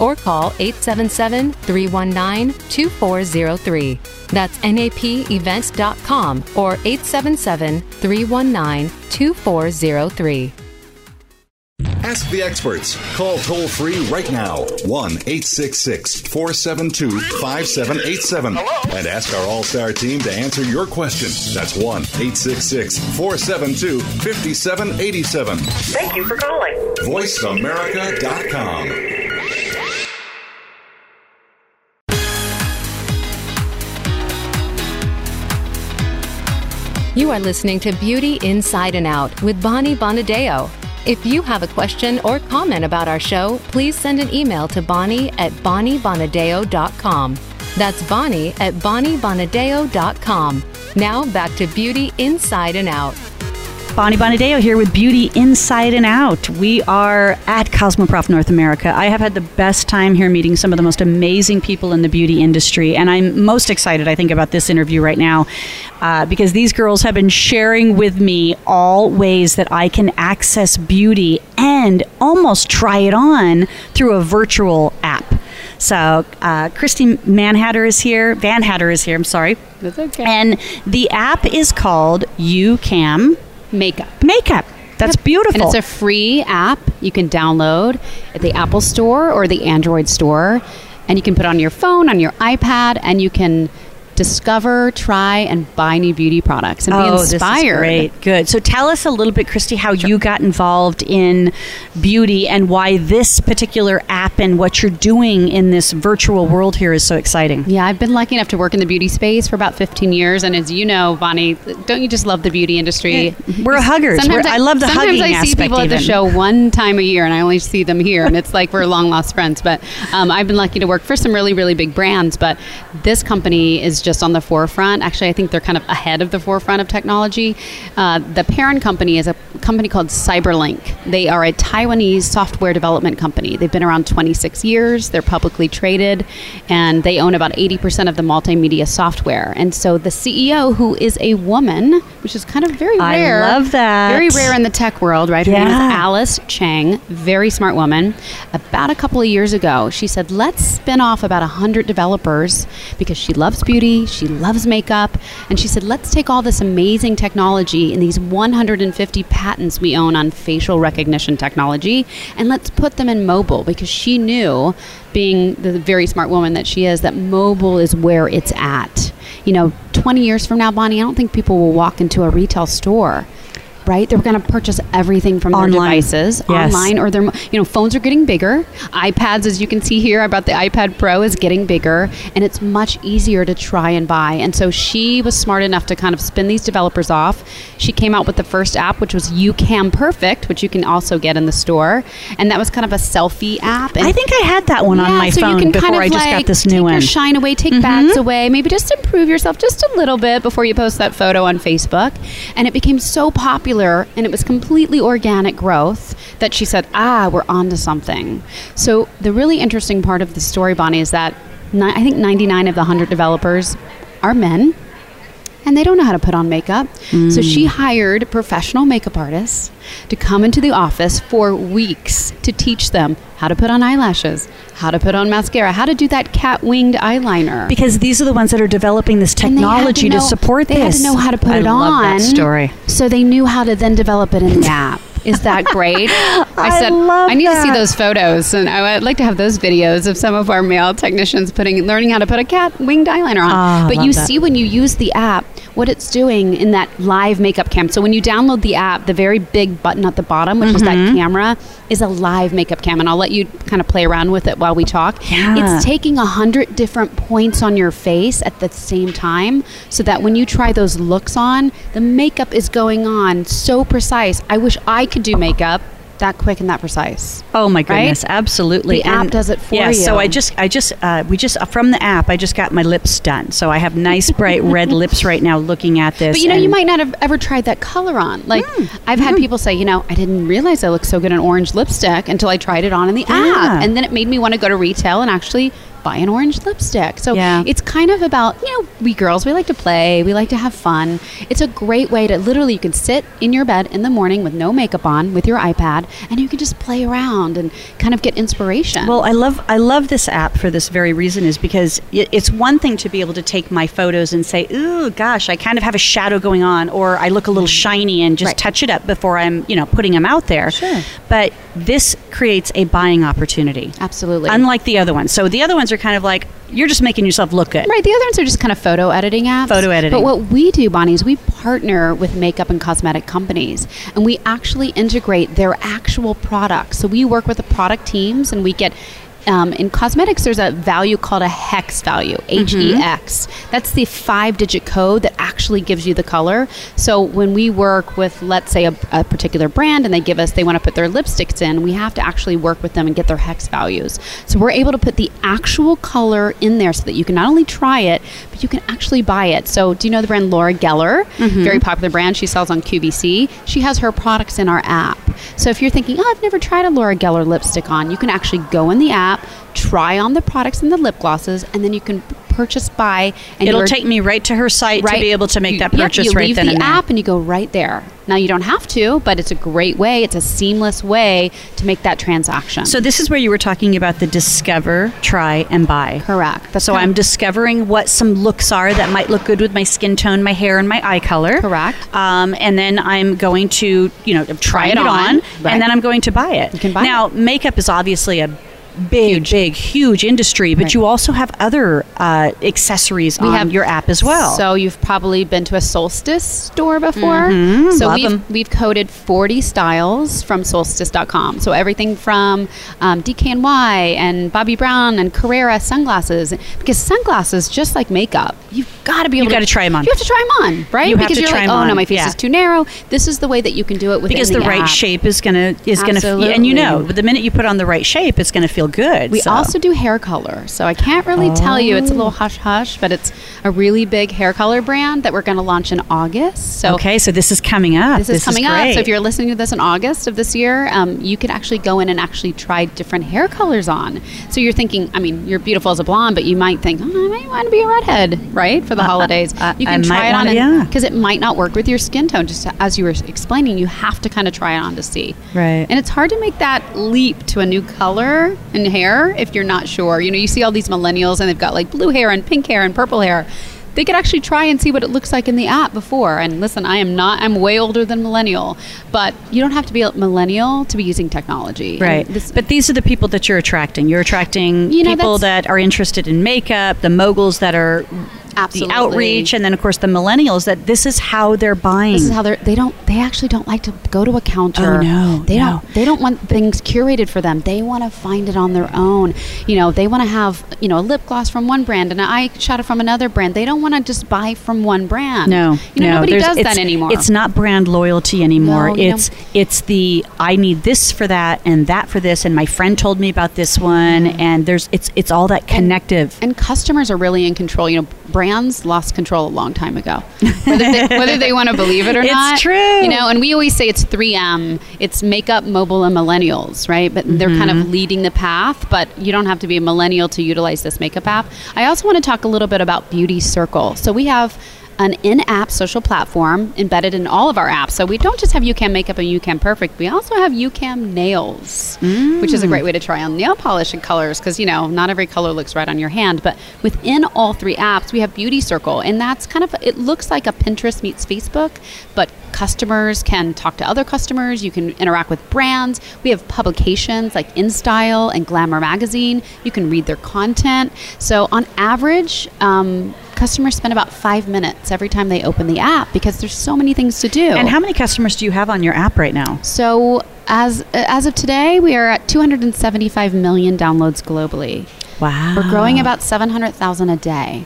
or call 877 319 2403. That's napevents.com or 877 319 2403. Ask the experts. Call toll free right now 1 866 472 5787 and ask our All Star team to answer your question. That's 1 866 472 5787. Thank you for calling. VoiceAmerica.com. You are listening to Beauty Inside and Out with Bonnie Bonadeo. If you have a question or comment about our show, please send an email to Bonnie at BonnieBonadeo.com. That's Bonnie at BonnieBonadeo.com. Now back to Beauty Inside and Out. Bonnie Bonadeo here with Beauty Inside and Out. We are at Cosmoprof North America. I have had the best time here meeting some of the most amazing people in the beauty industry, and I'm most excited, I think, about this interview right now uh, because these girls have been sharing with me all ways that I can access beauty and almost try it on through a virtual app. So, uh, Kristi Manhatter is here. Vannatter is here. I'm sorry. That's okay. And the app is called YouCam Makeup. Makeup. That's beautiful. And it's a free app you can download at the Apple Store or the Android Store. And you can put it on your phone, on your iPad, and you can discover, try, and buy new beauty products and oh, be inspired. Great. Good. So tell us a little bit, Kristi, how you got involved in beauty and why this particular app and what you're doing in this virtual world here is so exciting. Yeah, I've been lucky enough to work in the beauty space for about 15 years. And as you know, Bonnie, don't you just love the beauty industry? Yeah, we're huggers. We're, I, I, love the sometimes hugging I see people even. at the show one time a year and I only see them here. and it's like we're long lost friends. But um, I've been lucky to work for some really, really big brands. But this company is just on the forefront. Actually, I think they're kind of ahead of the forefront of technology. Uh, the parent company is a company called Cyberlink. They are a Taiwanese software development company. They've been around 26 years. They're publicly traded, and they own about 80% of the multimedia software. And so the CEO, who is a woman, which is kind of very rare. I love that. Very rare in the tech world, right? Her yeah. name is Alice Chang. Very smart woman. About a couple of years ago, she said, "Let's spin off about 100 developers because she loves beauty. She loves makeup. And she said, let's take all this amazing technology and these 150 patents we own on facial recognition technology and let's put them in mobile because she knew, being the very smart woman that she is, that mobile is where it's at. You know, 20 years from now, Bonnie, I don't think people will walk into a retail store right? They're going to purchase everything from online. their devices yes. online or their, you know, phones are getting bigger. iPads, as you can see here, I brought the iPad Pro is getting bigger, and it's much easier to try and buy. And so she was smart enough to kind of spin these developers off. She came out with the first app, which was YouCam Perfect, which you can also get in the store, and that was kind of a selfie app. And I think I had that one yeah, on my so phone you can before kind of I just like got this take new your one. shine away, take Mhm. bags away, maybe just improve yourself just a little bit before you post that photo on Facebook. And it became so popular, and it was completely organic growth that she said, ah, we're onto something. So the really interesting part of the story, Bonnie, is that ni- I think 99 of the 100 developers are men. And they don't know how to put on makeup. So she mm. hired professional makeup artists to come into the office for weeks to teach them how to put on eyelashes, how to put on mascara, how to do that cat winged eyeliner. because these are the ones that are developing this they technology to, know- support they this. had to know how to put I it love on. that story. So they knew how to then develop it in the app. Is that (laughs) great? I said love I need to see those photos, and I would like to have those videos of some of our male technicians putting learning how to put a cat winged eyeliner on. Ah, I but you that. see when you use the app what it's doing in that live makeup cam. So when you download the app, the very big button at the bottom, which is that Mm-hmm. camera, is a live makeup cam, and I'll let you kind of play around with it while we talk. Yeah. It's taking a hundred different points on your face at the same time, so that when you try those looks on, the makeup is going on so precise. I wish I could do makeup that quick and that precise. Oh my goodness, absolutely. The app does it for yeah, So. I just, I just, uh, we just from the app, I just got my lips done. So I have nice bright (laughs) red lips right now, looking at this. But you know, you might not have ever tried that color on. Like, I've had people say, you know, I didn't realize I looked so good in orange lipstick until I tried it on in the Yeah. app. And then it made me want to go to retail and actually buy an orange lipstick. So Yeah. it's kind of about, you know, we girls, we like to play, we like to have fun. It's a great way to literally, you can sit in your bed in the morning with no makeup on with your iPad and you can just play around and kind of get inspiration. Well, I love I love this app for this very reason is because it's one thing to be able to take my photos and say, "Ooh, gosh, I kind of have a shadow going on," or I look a little mm-hmm. shiny, and just Right. touch it up before I'm, you know, putting them out there. Sure. But this creates a buying opportunity, Absolutely. unlike the other ones. So the other ones are kind of like you're just making yourself look good. Right. The other ones are just kind of photo editing apps. Photo editing. But what we do, Bonnie, is we partner with makeup and cosmetic companies and we actually integrate their actual products. So we work with the product teams and we get um, in cosmetics, there's a value called a hex value, H E X. That's the five digit code that actually gives you the color. So when we work with, let's say, a, a particular brand and they give us, they want to put their lipsticks in, we have to actually work with them and get their hex values. So we're able to put the actual color in there so that you can not only try it, but you can actually buy it. So do you know the brand Laura Geller? Very popular brand. She sells on QVC. She has her products in our app. So if you're thinking, oh, I've never tried a Laura Geller lipstick on, you can actually go in the app, try on the products and the lip glosses, and then you can purchase by. And It'll take me right to her site to be able to make you- that yep, purchase you right leave then the and there. app and you go right there. Now you don't have to, but it's a great way. It's a seamless way to make that transaction. So this is where you were talking about the discover, try, and buy. correct. That's So kind I'm discovering what some looks are that might look good with my skin tone, my hair, and my eye color. Correct. Um, and then I'm going to, you know, try it it, on, on, right. and then I'm going to buy it. You can buy now, makeup is obviously a big, big, huge industry, but Right. you also have other uh, accessories We on have- your app as well. So you've probably been to a Solstice store before. Mhm, So love we've 'em. we've coded 40 styles from Solstice.com. So everything from um, DKNY and Bobbi Brown and Carrera sunglasses. Because sunglasses, just like makeup, you've got to be able. You've to gotta try 'em on. You have to try them on, right? You have because to you're try like, oh no, my face yeah. is too narrow. This is the way that you can do it within because the, right app. shape is gonna is gonna f- and you know the minute you put on the right shape it's gonna feel good We so. also do hair color. So I can't really tell you. It's a little hush hush, but it's a really big hair color brand that we're going to launch in August. So okay so this is coming up this is coming up. great. So if you're listening to this in August of this year, um, you can actually go in and actually try different hair colors on. So you're thinking, I mean, you're beautiful as a blonde, but you might think, oh, I might want to be a redhead, right, for the uh, uh, holidays. Uh, I- you can might try it on, wanna- yeah. because it might not work with your skin tone. Just as you were explaining, you have to kind of try it on to see. Right. And it's hard to make that leap to a new color in hair if you're not sure. You know, you see all these millennials and they've got like blue hair and pink hair and purple hair. They could actually try and see what it looks like in the app before. And listen, I am not, I'm way older than millennial, but you don't have to be a millennial to be using technology. Right. this- but these are the people that you're attracting. You're attracting You know, people that are interested in makeup, the moguls that are Absolutely. the outreach, and then of course the millennials that this is how they're buying. This is how they're. They don't. They actually don't like to go to a counter. Oh, no, They no. don't. They don't want things curated for them. They want to find it on their own. You know, they want to have you know a lip gloss from one brand and an eyeshadow from another brand. They don't want to just buy from one brand. no, you know no, nobody does that anymore. It's not brand loyalty anymore. No, you know- it's it's the I need this for that and that for this, and my friend told me about this one, and there's it's it's all that connective. and customers are really in control. You know, brands lost control a long time ago. Whether they, (laughs) whether they want to believe it or It's not, true. You know, and we always say it's 3M. It's makeup, mobile, and millennials, right? But they're kind Mm-hmm. of leading the path. But you don't have to be a millennial to utilize this makeup app. I also want to talk a little bit about Beauty Circle. So we have an in-app social platform embedded in all of our apps. So we don't just have YouCam Makeup and YouCam Perfect. We also have YouCam Nails, which is a great way to try on nail polish and colors because you know not every color looks right on your hand. But within all three apps, we have Beauty Circle, and that's kind of it looks like a Pinterest meets Facebook, but customers can talk to other customers. You can interact with brands. We have publications like InStyle and Glamour Magazine. You can read their content. So on average. Um, Customers spend about five minutes every time they open the app because there's so many things to do. And how many customers do you have on your app right now? So as as of today, we are at 275 million downloads globally. Wow, We're growing about 700,000 a day.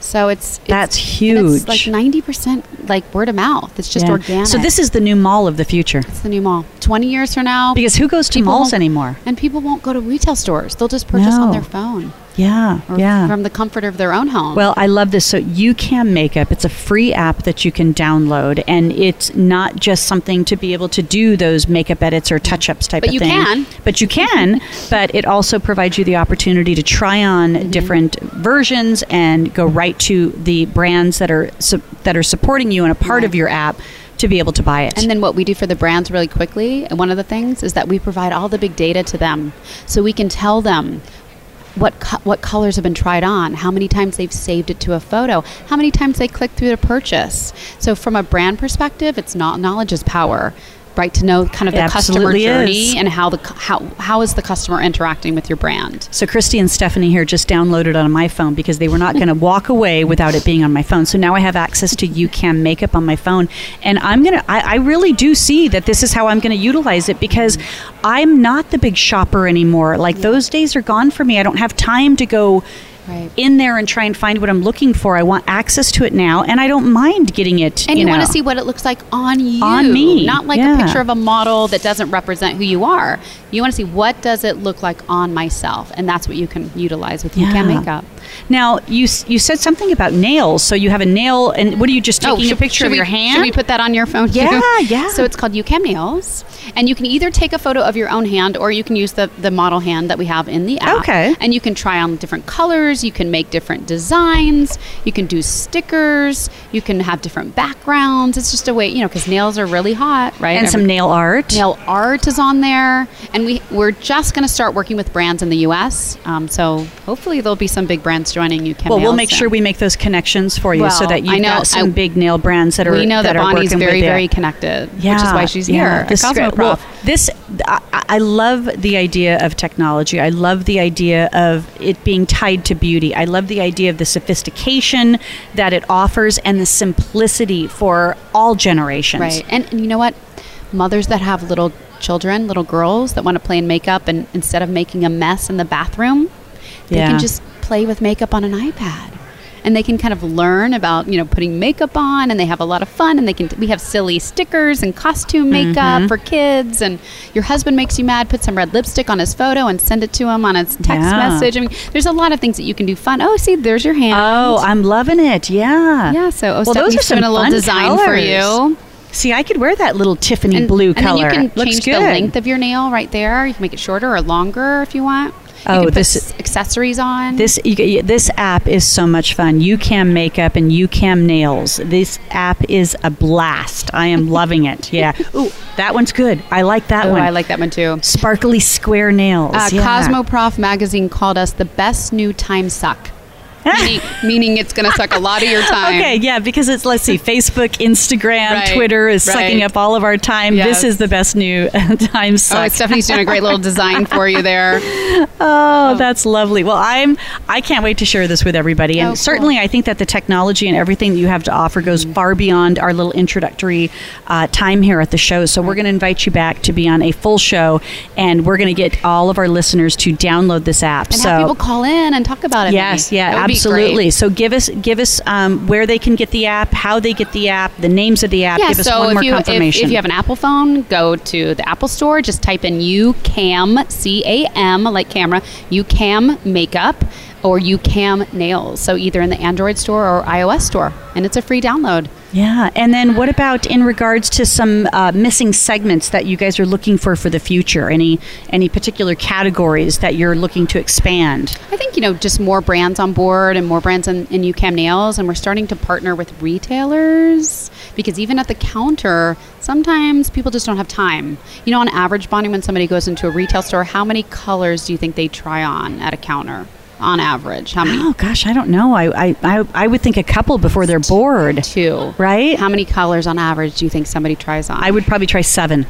So it's, it's That's and It's huge. like 90% like word of mouth. It's just Yeah. organic. So this is the new mall of the future. it's the new mall. 20 years from now, Because who goes to malls anymore? And people won't go to retail stores. They'll just purchase on their phone Yeah, yeah. from the comfort of their own home. Well, I love this. So YouCam Makeup, it's a free app that you can download, and it's not just something to be able to do those makeup edits or touch-ups type But of you thing. can. But you can. (laughs) but it also provides you the opportunity to try on Mm-hmm. different versions and go right to the brands that are su- that are supporting you and a part of your app to be able to buy it. And then what we do for the brands really quickly, one of the things is that we provide all the big data to them, so we can tell them what co- what colors have been tried on, how many times they've saved it to a photo, how many times they clicked through to purchase. So from a brand perspective, it's not knowledge is power. Right to know kind of the customer journey is. and how the how how is the customer interacting with your brand. So Kristi and Stephanie here just downloaded on my phone because they were not going (laughs) to walk away without it being on my phone. So now I have access to YouCam makeup on my phone, and I'm gonna. I, I really do see that this is how I'm going to utilize it because I'm not the big shopper anymore. Like those days are gone for me. I don't have time to go. Right. In there and try and find what I'm looking for. I want access to it now, and I don't mind getting it. And you, know. want to see what it looks like on you, On me, not like yeah. a picture of a model that doesn't represent who you are. You want to see what does it look like on myself, and that's what you can utilize with Yeah. YouCam makeup. Now you you said something about nails. So you have a nail, and what are you just taking a Oh, should- picture of we, your hand? Should we put that on your phone? Yeah, too? yeah. So it's called YouCam Nails, and you can either take a photo of your own hand, or you can use the the model hand that we have in the app. Okay. And you can try on different colors. You can make different designs. You can do stickers. You can have different backgrounds. It's just a way, you know, because nails are really hot, right? and some nail art. Nail art is on there, and we we're just going to start working with brands in the U.S. Um, so hopefully there'll be some big brands joining YouCam. Well, we'll make sure we make those connections for you, so that you've know- got some I- big nail brands that are. we know that, are Bonnie's very, very connected, Yeah, which is why she's yeah. here This. Well, this I, I love the idea of technology. I love the idea of it being tied to beauty. I love the idea of the sophistication that it offers and the simplicity for all generations. right, and, and you know what? Mothers that have little children, little girls that want to play in makeup, and instead of making a mess in the bathroom, they Yeah. can just play with makeup on an iPad. And they can kind of learn about you know putting makeup on, and they have a lot of fun. And they can we have silly stickers and costume makeup Mm-hmm. for kids. And your husband makes you mad, put some red lipstick on his photo and send it to him on his text Yeah. message. I mean, there's a lot of things that you can do fun. Oh, see, there's your hand. Oh, I'm loving it. Yeah. yeah. So oh, Well, those are some a little design for you. See, I could wear that little Tiffany And, blue and color. you can Looks change good. the length of your nail right there. You can make it shorter or longer if you want. You Oh, this- accessories on. This you, this app is so much fun. YouCam makeup and YouCam nails. This app is a blast. I am loving it. (laughs) Yeah. Ooh, that one's good. I like that oh, one. I like that one too. sparkly square nails. Uh, yeah. Cosmoprof magazine called us the best new time suck, meaning, meaning it's going to suck a lot of your time. Okay, yeah, because it's let's see, Facebook, Instagram, Right, Twitter is sucking up all of our time. Yes. This is the best new (laughs) time Oh, suck. Stephanie's doing a great little design for you there. (laughs) Oh, that's lovely. Well, I'm I can't wait to share this with everybody. And Oh, cool. certainly I think that the technology and everything that you have to offer goes far beyond our little introductory uh, time here at the show. So we're going to invite you back to be on a full show and we're going to get all of our listeners to download this app. And so have people call in and talk about it. Yes, maybe. yeah, That would be absolutely. So give us give us um, where they can get the app, how they get the app, the names of the app. Yeah, give us so one if more you if, confirmation. if you have an Apple phone, go to the Apple Store. Just type in YouCam C A M like camera YouCam makeup or YouCam nails. So either in the Android store or iOS store, and it's a free download. Yeah, and then what about in regards to some uh, missing segments that you guys are looking for for the future? Any any particular categories that you're looking to expand? I think you know just more brands on board and more brands in, in YouCam nails, and we're starting to partner with retailers because even at the counter, sometimes people just don't have time. You know, on average, Bonnie, when somebody goes into a retail store, how many colors do you think they try on at a counter? On average, how many? (gasps) Oh gosh, I don't know. I I, I, I would think a couple before they're bored. Two. Right? How many colors on average do you think somebody tries on? I would probably try seven.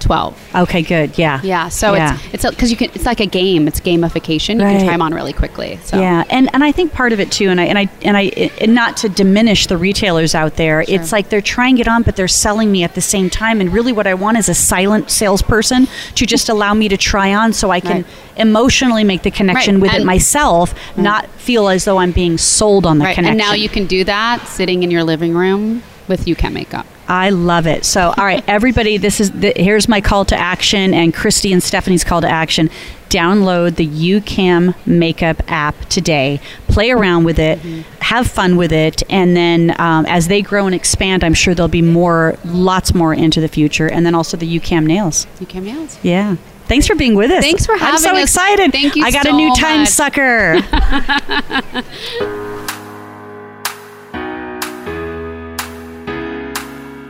Twelve. Okay, good. Yeah. Yeah, so Yeah. it's it's because you can. It's like a game. It's gamification. You Right. can try them on really quickly. So. Yeah, and and I think part of it too, and I and I and I and not to diminish the retailers out there, it's like they're trying it on, but they're selling me at the same time. And really, what I want is a silent salesperson to just (laughs) allow me to try on, so I can Right. emotionally make the connection Right, with it and- myself, mm. not feel as though I'm being sold on the Right, connection. and now you can do that sitting in your living room with YouCam makeup. I love it. So, all right, everybody, this is the, here's my call to action, and Kristi and Stephanie's call to action. Download the YouCam Makeup app today. Play around with it, have fun with it, and then um, as they grow and expand, I'm sure there'll be more, lots more into the future. And then also the YouCam nails. YouCam nails. Yeah. Thanks for being with us. Thanks for having us. I'm so us. excited. Thank you I got so a new time much. sucker. (laughs)